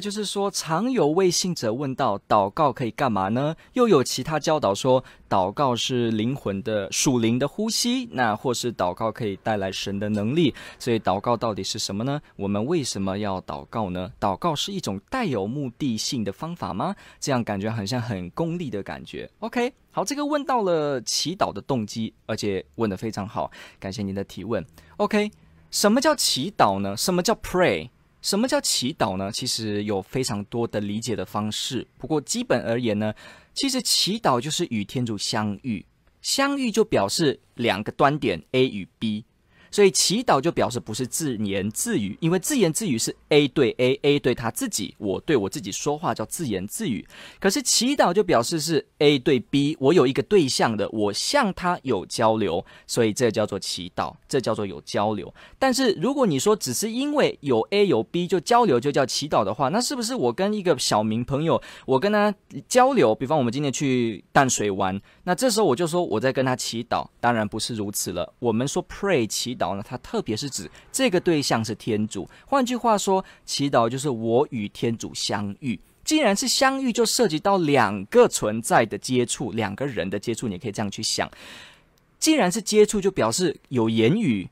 就是说，常有未信者问到：祷告可以干嘛呢？又有其他教导说，祷告是灵魂的属灵的呼吸，那或是祷告可以带来神的能力。所以，祷告到底是什么呢？我们为什么要祷告呢？祷告是一种带有目的性的方法吗？这样感觉好像很功利的感觉。OK，好，这个问到了祈祷的动机，而且问得非常好，感谢您的提问。OK，什么叫祈祷呢？什么叫 pray？什么叫祈祷呢？其实有非常多的理解的方式。不过基本而言呢，其实祈祷就是与天主相遇，相遇就表示两个端点 A 与 B。所以祈祷就表示不是自言自语，因为自言自语是 A 对 A，A 对他自己，我对我自己说话叫自言自语。可是祈祷就表示是 A 对 B，我有一个对象的，我向他有交流，所以这叫做祈祷，这叫做有交流。但是如果你说只是因为有 A 有 B 就交流就叫祈祷的话，那是不是我跟一个小明朋友，我跟他交流，比方我们今天去淡水玩，那这时候我就说我在跟他祈祷，当然不是如此了。我们说 pray 祈祷。呢，它特别是指这个对象是天主。换句话说，祈祷就是我与天主相遇。既然是相遇，就涉及到两个存在的接触，两个人的接触，你可以这样去想。既然是接触，就表示有言语、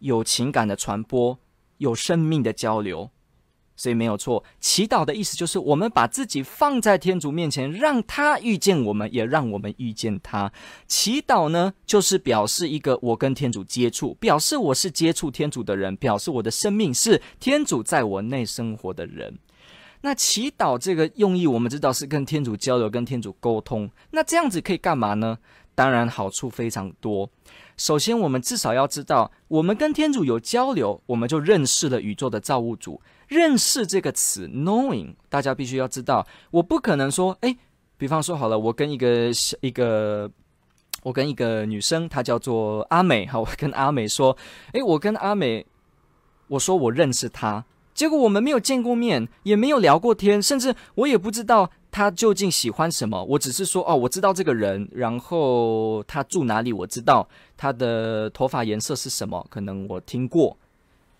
有情感的传播、有生命的交流。所以没有错，祈祷的意思就是我们把自己放在天主面前，让他遇见我们，也让我们遇见他。祈祷呢，就是表示一个我跟天主接触，表示我是接触天主的人，表示我的生命是天主在我内生活的人。那祈祷这个用意，我们知道是跟天主交流，跟天主沟通。那这样子可以干嘛呢？当然好处非常多。首先，我们至少要知道，我们跟天主有交流，我们就认识了宇宙的造物主。认识这个词，knowing，大家必须要知道，我不可能说，哎，比方说好了，我跟一个一个，我跟一个女生，她叫做阿美，哈，我跟阿美说，哎，我跟阿美，我说我认识她，结果我们没有见过面，也没有聊过天，甚至我也不知道他究竟喜欢什么，我只是说，哦，我知道这个人，然后他住哪里，我知道他的头发颜色是什么，可能我听过。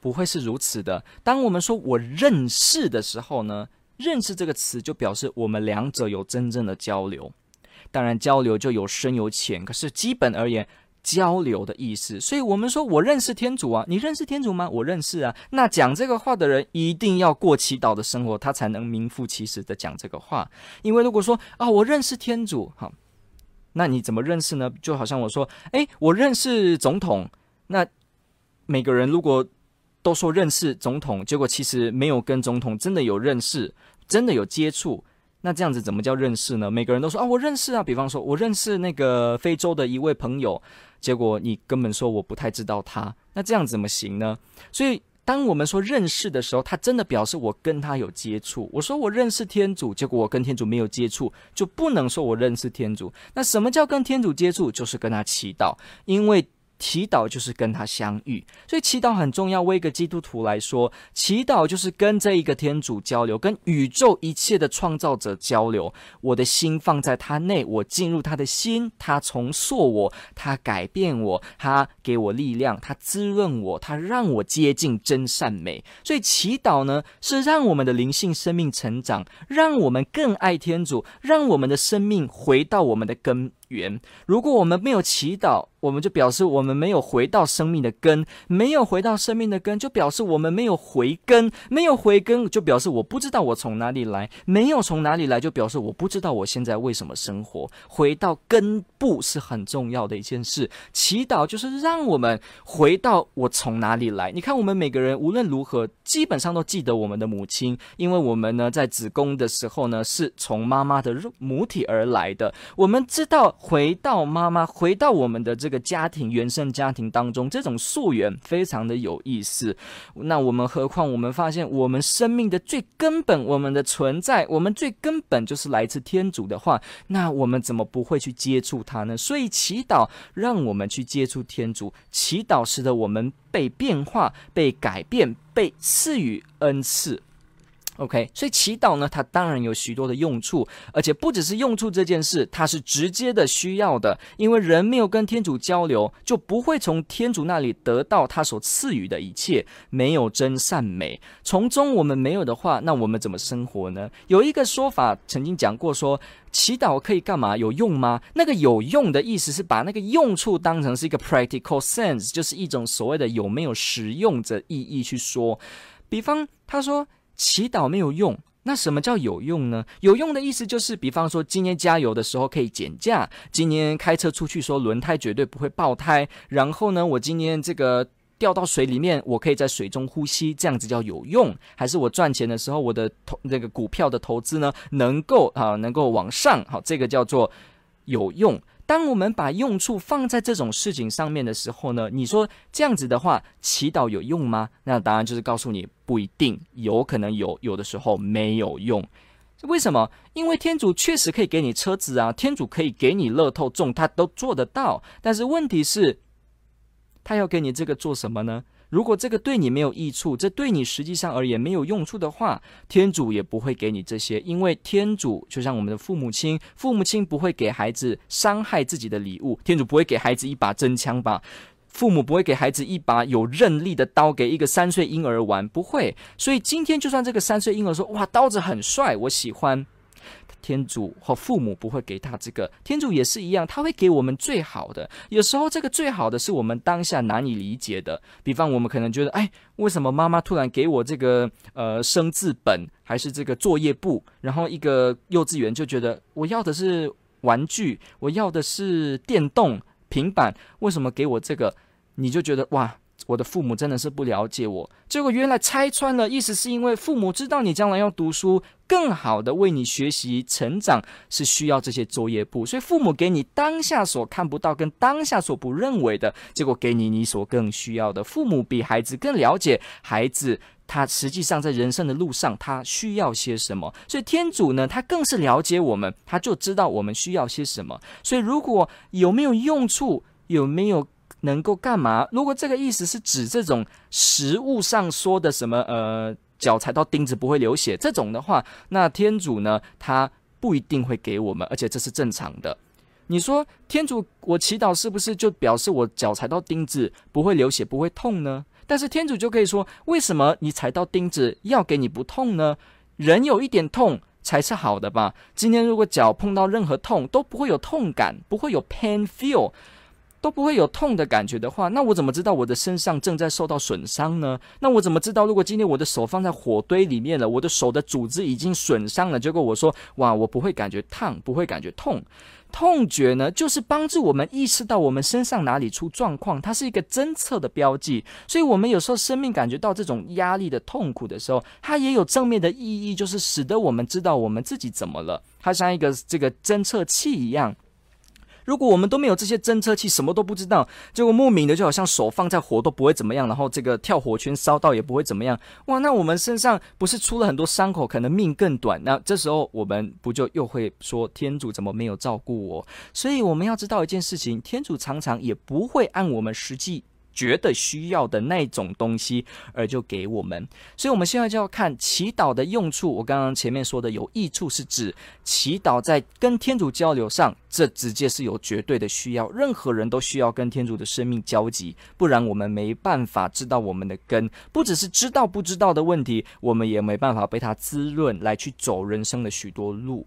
不会是如此的。当我们说我认识的时候呢，认识这个词就表示我们两者有真正的交流。当然，交流就有深有浅，可是基本而言，交流的意思。所以我们说我认识天主啊，你认识天主吗？我认识啊。那讲这个话的人一定要过祈祷的生活，他才能名副其实的讲这个话。因为如果说啊，我认识天主，好，那你怎么认识呢？就好像我说，诶，我认识总统。那每个人如果都说认识总统，结果其实没有跟总统真的有认识，真的有接触。那这样子怎么叫认识呢？每个人都说啊，我认识啊。比方说，我认识那个非洲的一位朋友，结果你根本说我不太知道他。那这样怎么行呢？所以，当我们说认识的时候，他真的表示我跟他有接触。我说我认识天主，结果我跟天主没有接触，就不能说我认识天主。那什么叫跟天主接触？就是跟他祈祷，因为。祈祷就是跟他相遇，所以祈祷很重要。为一个基督徒来说，祈祷就是跟这一个天主交流，跟宇宙一切的创造者交流。我的心放在他内，我进入他的心，他重塑我，他改变我，他给我力量，他滋润我，他让我接近真善美。所以祈祷呢，是让我们的灵性生命成长，让我们更爱天主，让我们的生命回到我们的根源。如果我们没有祈祷，我们就表示我们没有回到生命的根，没有回到生命的根，就表示我们没有回根，没有回根，就表示我不知道我从哪里来，没有从哪里来，就表示我不知道我现在为什么生活。回到根部是很重要的一件事。祈祷就是让我们回到我从哪里来。你看，我们每个人无论如何，基本上都记得我们的母亲，因为我们呢在子宫的时候呢是从妈妈的母体而来的，我们知道回到妈妈，回到我们的这个个家庭原生家庭当中，这种溯源非常的有意思。那我们何况我们发现，我们生命的最根本，我们的存在，我们最根本就是来自天主的话，那我们怎么不会去接触他呢？所以祈祷让我们去接触天主，祈祷使得我们被变化、被改变、被赐予恩赐。OK，所以祈祷呢，它当然有许多的用处，而且不只是用处这件事，它是直接的需要的，因为人没有跟天主交流，就不会从天主那里得到他所赐予的一切，没有真善美，从中我们没有的话，那我们怎么生活呢？有一个说法曾经讲过说，祈祷可以干嘛？有用吗？那个有用的意思是把那个用处当成是一个 practical sense，就是一种所谓的有没有实用的意义去说。比方他说。祈祷没有用，那什么叫有用呢？有用的意思就是，比方说今天加油的时候可以减价，今天开车出去说轮胎绝对不会爆胎，然后呢，我今天这个掉到水里面，我可以在水中呼吸，这样子叫有用。还是我赚钱的时候，我的投那个股票的投资呢，能够啊能够往上，好，这个叫做有用。当我们把用处放在这种事情上面的时候呢，你说这样子的话，祈祷有用吗？那答案就是告诉你不一定，有可能有，有的时候没有用。为什么？因为天主确实可以给你车子啊，天主可以给你乐透中，他都做得到。但是问题是，他要给你这个做什么呢？如果这个对你没有益处，这对你实际上而言没有用处的话，天主也不会给你这些，因为天主就像我们的父母亲，父母亲不会给孩子伤害自己的礼物，天主不会给孩子一把真枪吧，父母不会给孩子一把有铐利的刀给一个三岁婴儿玩，不会。所以今天就算这个三岁婴儿说：“哇，刀子很帅，我喜欢。”天主和父母不会给他这个，天主也是一样，他会给我们最好的。有时候这个最好的是我们当下难以理解的。比方我们可能觉得，哎，为什么妈妈突然给我这个呃生字本，还是这个作业簿？然后一个幼稚园就觉得我要的是玩具，我要的是电动平板，为什么给我这个？你就觉得哇。我的父母真的是不了解我，结果原来拆穿了，意思是因为父母知道你将来要读书，更好的为你学习成长是需要这些作业簿，所以父母给你当下所看不到跟当下所不认为的，结果给你你所更需要的。父母比孩子更了解孩子，他实际上在人生的路上他需要些什么，所以天主呢，他更是了解我们，他就知道我们需要些什么。所以如果有没有用处，有没有？能够干嘛？如果这个意思是指这种实物上说的什么，呃，脚踩到钉子不会流血这种的话，那天主呢，他不一定会给我们，而且这是正常的。你说天主，我祈祷是不是就表示我脚踩到钉子不会流血不会痛呢？但是天主就可以说，为什么你踩到钉子要给你不痛呢？人有一点痛才是好的吧？今天如果脚碰到任何痛都不会有痛感，不会有 pain feel。都不会有痛的感觉的话，那我怎么知道我的身上正在受到损伤呢？那我怎么知道，如果今天我的手放在火堆里面了，我的手的组织已经损伤了，结果我说哇，我不会感觉烫，不会感觉痛。痛觉呢，就是帮助我们意识到我们身上哪里出状况，它是一个侦测的标记。所以，我们有时候生命感觉到这种压力的痛苦的时候，它也有正面的意义，就是使得我们知道我们自己怎么了。它像一个这个侦测器一样。如果我们都没有这些侦测器，什么都不知道，结果莫名的就好像手放在火都不会怎么样，然后这个跳火圈烧到也不会怎么样，哇，那我们身上不是出了很多伤口，可能命更短。那这时候我们不就又会说天主怎么没有照顾我？所以我们要知道一件事情，天主常常也不会按我们实际。觉得需要的那种东西，而就给我们。所以，我们现在就要看祈祷的用处。我刚刚前面说的有益处，是指祈祷在跟天主交流上，这直接是有绝对的需要。任何人都需要跟天主的生命交集，不然我们没办法知道我们的根。不只是知道不知道的问题，我们也没办法被它滋润来去走人生的许多路。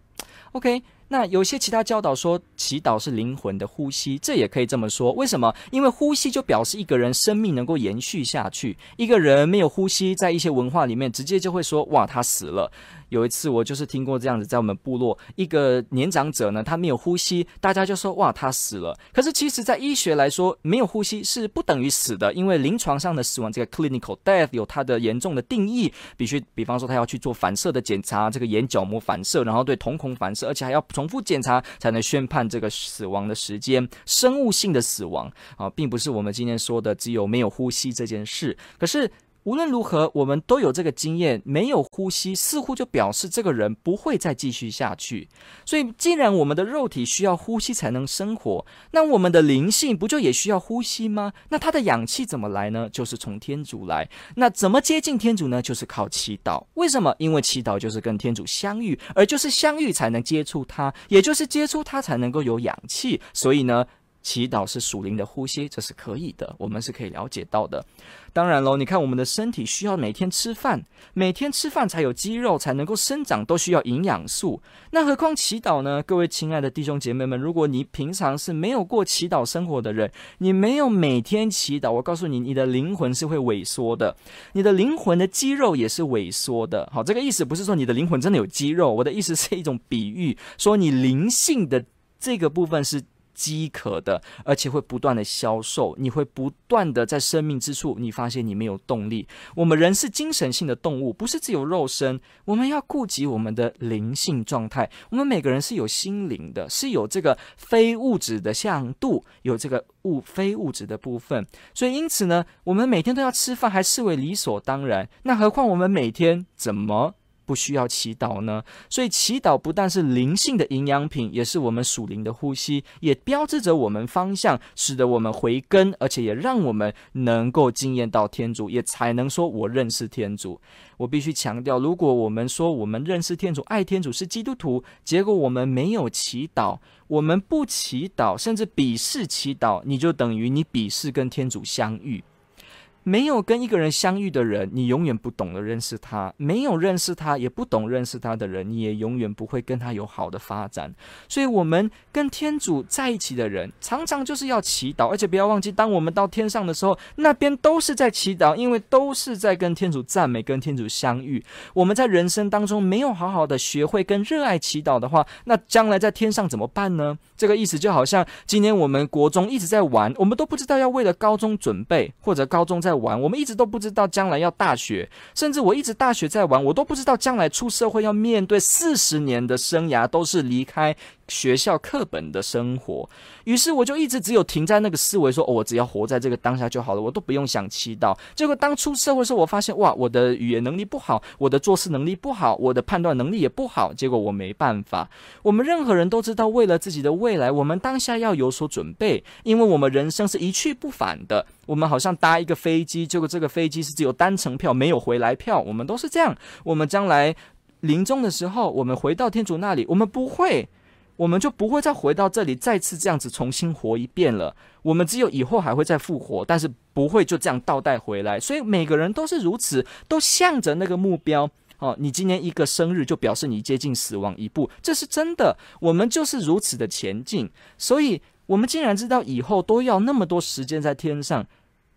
OK。那有些其他教导说，祈祷是灵魂的呼吸，这也可以这么说。为什么？因为呼吸就表示一个人生命能够延续下去。一个人没有呼吸，在一些文化里面，直接就会说：“哇，他死了。”有一次，我就是听过这样子，在我们部落，一个年长者呢，他没有呼吸，大家就说哇，他死了。可是其实，在医学来说，没有呼吸是不等于死的，因为临床上的死亡，这个 clinical death 有它的严重的定义，必须，比方说他要去做反射的检查，这个眼角膜反射，然后对瞳孔反射，而且还要重复检查才能宣判这个死亡的时间，生物性的死亡啊，并不是我们今天说的只有没有呼吸这件事。可是。无论如何，我们都有这个经验，没有呼吸，似乎就表示这个人不会再继续下去。所以，既然我们的肉体需要呼吸才能生活，那我们的灵性不就也需要呼吸吗？那它的氧气怎么来呢？就是从天主来。那怎么接近天主呢？就是靠祈祷。为什么？因为祈祷就是跟天主相遇，而就是相遇才能接触他，也就是接触他才能够有氧气。所以呢，祈祷是属灵的呼吸，这是可以的，我们是可以了解到的。当然喽，你看我们的身体需要每天吃饭，每天吃饭才有肌肉，才能够生长，都需要营养素。那何况祈祷呢？各位亲爱的弟兄姐妹们，如果你平常是没有过祈祷生活的人，你没有每天祈祷，我告诉你，你的灵魂是会萎缩的，你的灵魂的肌肉也是萎缩的。好，这个意思不是说你的灵魂真的有肌肉，我的意思是一种比喻，说你灵性的这个部分是。饥渴的，而且会不断的消瘦。你会不断的在生命之处，你发现你没有动力。我们人是精神性的动物，不是只有肉身。我们要顾及我们的灵性状态。我们每个人是有心灵的，是有这个非物质的向度，有这个物非物质的部分。所以因此呢，我们每天都要吃饭，还视为理所当然。那何况我们每天怎么？不需要祈祷呢，所以祈祷不但是灵性的营养品，也是我们属灵的呼吸，也标志着我们方向，使得我们回根，而且也让我们能够惊艳到天主，也才能说我认识天主。我必须强调，如果我们说我们认识天主、爱天主是基督徒，结果我们没有祈祷，我们不祈祷，甚至鄙视祈祷，你就等于你鄙视跟天主相遇。没有跟一个人相遇的人，你永远不懂得认识他；没有认识他，也不懂认识他的人，你也永远不会跟他有好的发展。所以，我们跟天主在一起的人，常常就是要祈祷，而且不要忘记，当我们到天上的时候，那边都是在祈祷，因为都是在跟天主赞美、跟天主相遇。我们在人生当中没有好好的学会跟热爱祈祷的话，那将来在天上怎么办呢？这个意思就好像今年我们国中一直在玩，我们都不知道要为了高中准备，或者高中在。玩，我们一直都不知道将来要大学，甚至我一直大学在玩，我都不知道将来出社会要面对四十年的生涯，都是离开学校课本的生活，于是我就一直只有停在那个思维说，哦、我只要活在这个当下就好了，我都不用想祈祷。结果当出社会的时候，我发现哇，我的语言能力不好，我的做事能力不好，我的判断能力也不好。结果我没办法。我们任何人都知道，为了自己的未来，我们当下要有所准备，因为我们人生是一去不返的。我们好像搭一个飞机，结果这个飞机是只有单程票，没有回来票。我们都是这样。我们将来临终的时候，我们回到天主那里，我们不会。我们就不会再回到这里，再次这样子重新活一遍了。我们只有以后还会再复活，但是不会就这样倒带回来。所以每个人都是如此，都向着那个目标。哦，你今年一个生日就表示你接近死亡一步，这是真的。我们就是如此的前进。所以，我们竟然知道以后都要那么多时间在天上，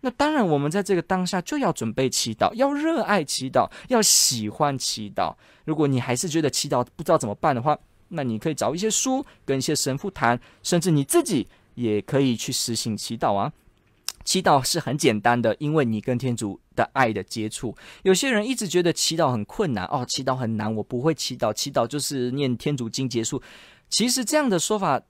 那当然我们在这个当下就要准备祈祷，要热爱祈祷，要喜欢祈祷。如果你还是觉得祈祷不知道怎么办的话，那你可以找一些书，跟一些神父谈，甚至你自己也可以去实行祈祷啊。祈祷是很简单的，因为你跟天主的爱的接触。有些人一直觉得祈祷很困难哦，祈祷很难，我不会祈祷，祈祷就是念天主经结束。其实这样的说法。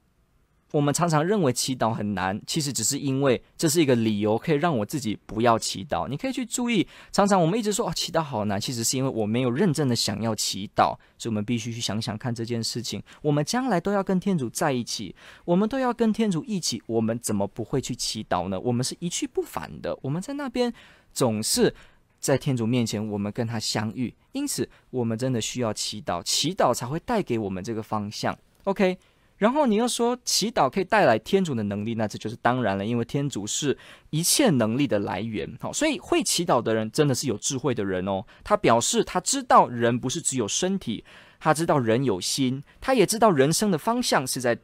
我们常常认为祈祷很难，其实只是因为这是一个理由，可以让我自己不要祈祷。你可以去注意，常常我们一直说哦，祈祷好难，其实是因为我没有认真的想要祈祷，所以我们必须去想想看这件事情。我们将来都要跟天主在一起，我们都要跟天主一起，我们怎么不会去祈祷呢？我们是一去不返的，我们在那边总是在天主面前，我们跟他相遇，因此我们真的需要祈祷，祈祷才会带给我们这个方向。OK。然后你又说祈祷可以带来天主的能力，那这就是当然了，因为天主是一切能力的来源。好，所以会祈祷的人真的是有智慧的人哦。他表示他知道人不是只有身体，他知道人有心，他也知道人生的方向是在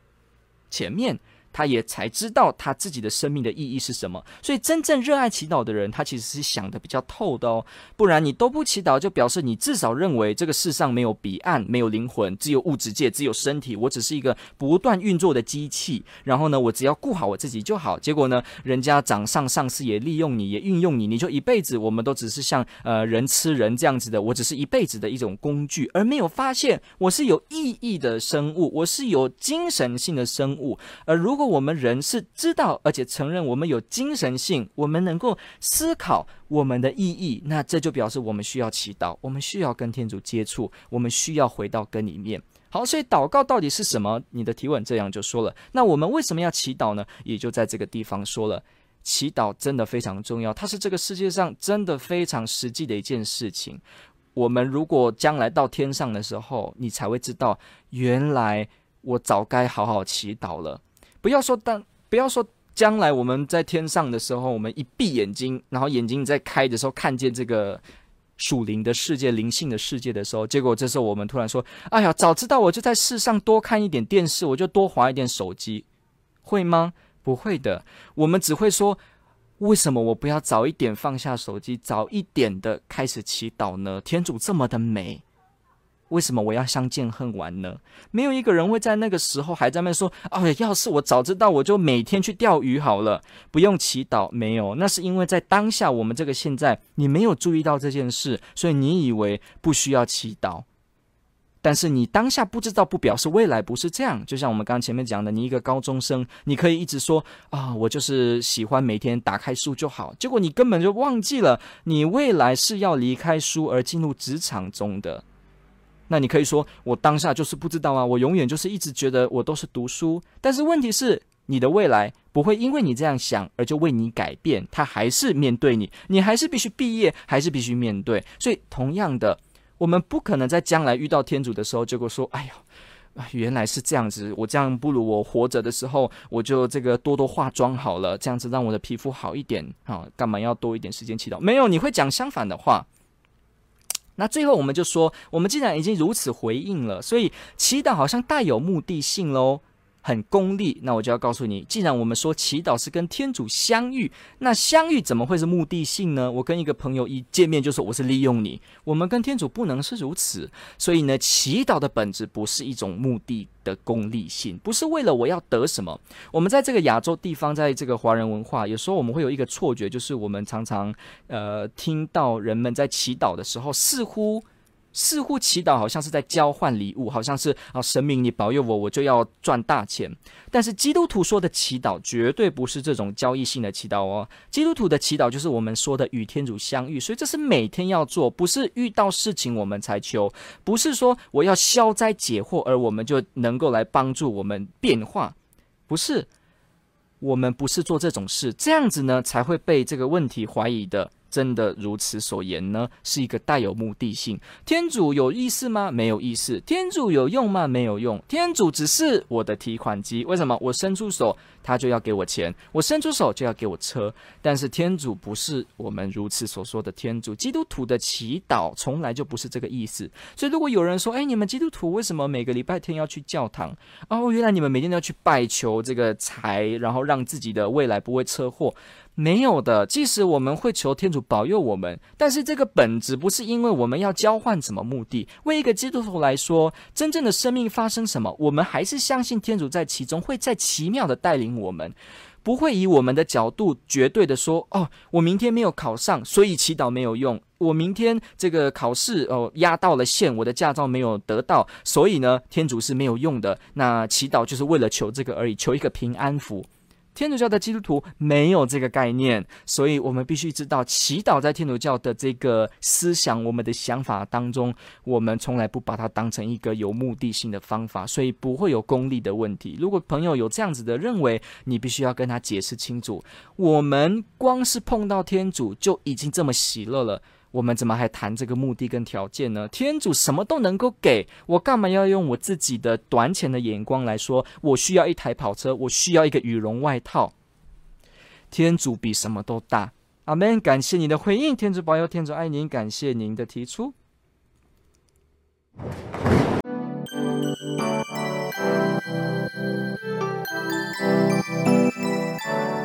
前面。他也才知道他自己的生命的意义是什么。所以，真正热爱祈祷的人，他其实是想得比较透的哦。不然，你都不祈祷，就表示你至少认为这个世上没有彼岸，没有灵魂，只有物质界，只有身体。我只是一个不断运作的机器。然后呢，我只要顾好我自己就好。结果呢，人家掌上上司也利用你，也运用你，你就一辈子，我们都只是像呃人吃人这样子的。我只是一辈子的一种工具，而没有发现我是有意义的生物，我是有精神性的生物。而如果我们人是知道而且承认我们有精神性，我们能够思考我们的意义，那这就表示我们需要祈祷，我们需要跟天主接触，我们需要回到根里面。好，所以祷告到底是什么？你的提问这样就说了。那我们为什么要祈祷呢？也就在这个地方说了，祈祷真的非常重要，它是这个世界上真的非常实际的一件事情。我们如果将来到天上的时候，你才会知道，原来我早该好好祈祷了。不要说当，不要说将来我们在天上的时候，我们一闭眼睛，然后眼睛在开的时候，看见这个属灵的世界、灵性的世界的时候，结果这时候我们突然说：“哎呀，早知道我就在世上多看一点电视，我就多划一点手机。”会吗？不会的，我们只会说。为什么我不要早一点放下手机，早一点的开始祈祷呢？天主这么的美，为什么我要相见恨晚呢？没有一个人会在那个时候还在那说：“哎，要是我早知道，我就每天去钓鱼好了，不用祈祷。”没有，那是因为在当下我们这个现在，你没有注意到这件事，所以你以为不需要祈祷。但是你当下不知道，不表示未来不是这样。就像我们刚前面讲的，你一个高中生，你可以一直说啊，我就是喜欢每天打开书就好。结果你根本就忘记了，你未来是要离开书而进入职场中的。那你可以说，我当下就是不知道啊，我永远就是一直觉得我都是读书。但是问题是，你的未来不会因为你这样想而就为你改变，他还是面对你，你还是必须毕业，还是必须面对。所以同样的。我们不可能在将来遇到天主的时候，结果说：“哎呦，原来是这样子。我这样不如我活着的时候，我就这个多多化妆好了，这样子让我的皮肤好一点啊。干嘛要多一点时间祈祷？没有，你会讲相反的话。那最后我们就说，我们既然已经如此回应了，所以祈祷好像带有目的性喽。”很功利，那我就要告诉你，既然我们说祈祷是跟天主相遇，那相遇怎么会是目的性呢？我跟一个朋友一见面就说我是利用你，我们跟天主不能是如此。所以呢，祈祷的本质不是一种目的的功利性，不是为了我要得什么。我们在这个亚洲地方，在这个华人文化，有时候我们会有一个错觉，就是我们常常呃听到人们在祈祷的时候，似乎。似乎祈祷好像是在交换礼物，好像是啊，神明你保佑我，我就要赚大钱。但是基督徒说的祈祷绝对不是这种交易性的祈祷哦。基督徒的祈祷就是我们说的与天主相遇，所以这是每天要做，不是遇到事情我们才求，不是说我要消灾解惑而我们就能够来帮助我们变化，不是，我们不是做这种事，这样子呢才会被这个问题怀疑的。真的如此所言呢？是一个带有目的性。天主有意思吗？没有意思。天主有用吗？没有用。天主只是我的提款机。为什么？我伸出手，他就要给我钱；我伸出手，就要给我车。但是天主不是我们如此所说的天主。基督徒的祈祷从来就不是这个意思。所以，如果有人说：“哎，你们基督徒为什么每个礼拜天要去教堂？”哦，原来你们每天都要去拜求这个财，然后让自己的未来不会车祸。没有的，即使我们会求天主保佑我们，但是这个本质不是因为我们要交换什么目的。为一个基督徒来说，真正的生命发生什么，我们还是相信天主在其中会在奇妙的带领我们，不会以我们的角度绝对的说：哦，我明天没有考上，所以祈祷没有用；我明天这个考试哦压到了线，我的驾照没有得到，所以呢，天主是没有用的。那祈祷就是为了求这个而已，求一个平安符。天主教的基督徒没有这个概念，所以我们必须知道，祈祷在天主教的这个思想、我们的想法当中，我们从来不把它当成一个有目的性的方法，所以不会有功利的问题。如果朋友有这样子的认为，你必须要跟他解释清楚。我们光是碰到天主就已经这么喜乐了。我们怎么还谈这个目的跟条件呢？天主什么都能够给我，干嘛要用我自己的短浅的眼光来说？我需要一台跑车，我需要一个羽绒外套。天主比什么都大。阿门。感谢你的回应，天主保佑，天主爱您，感谢您的提出。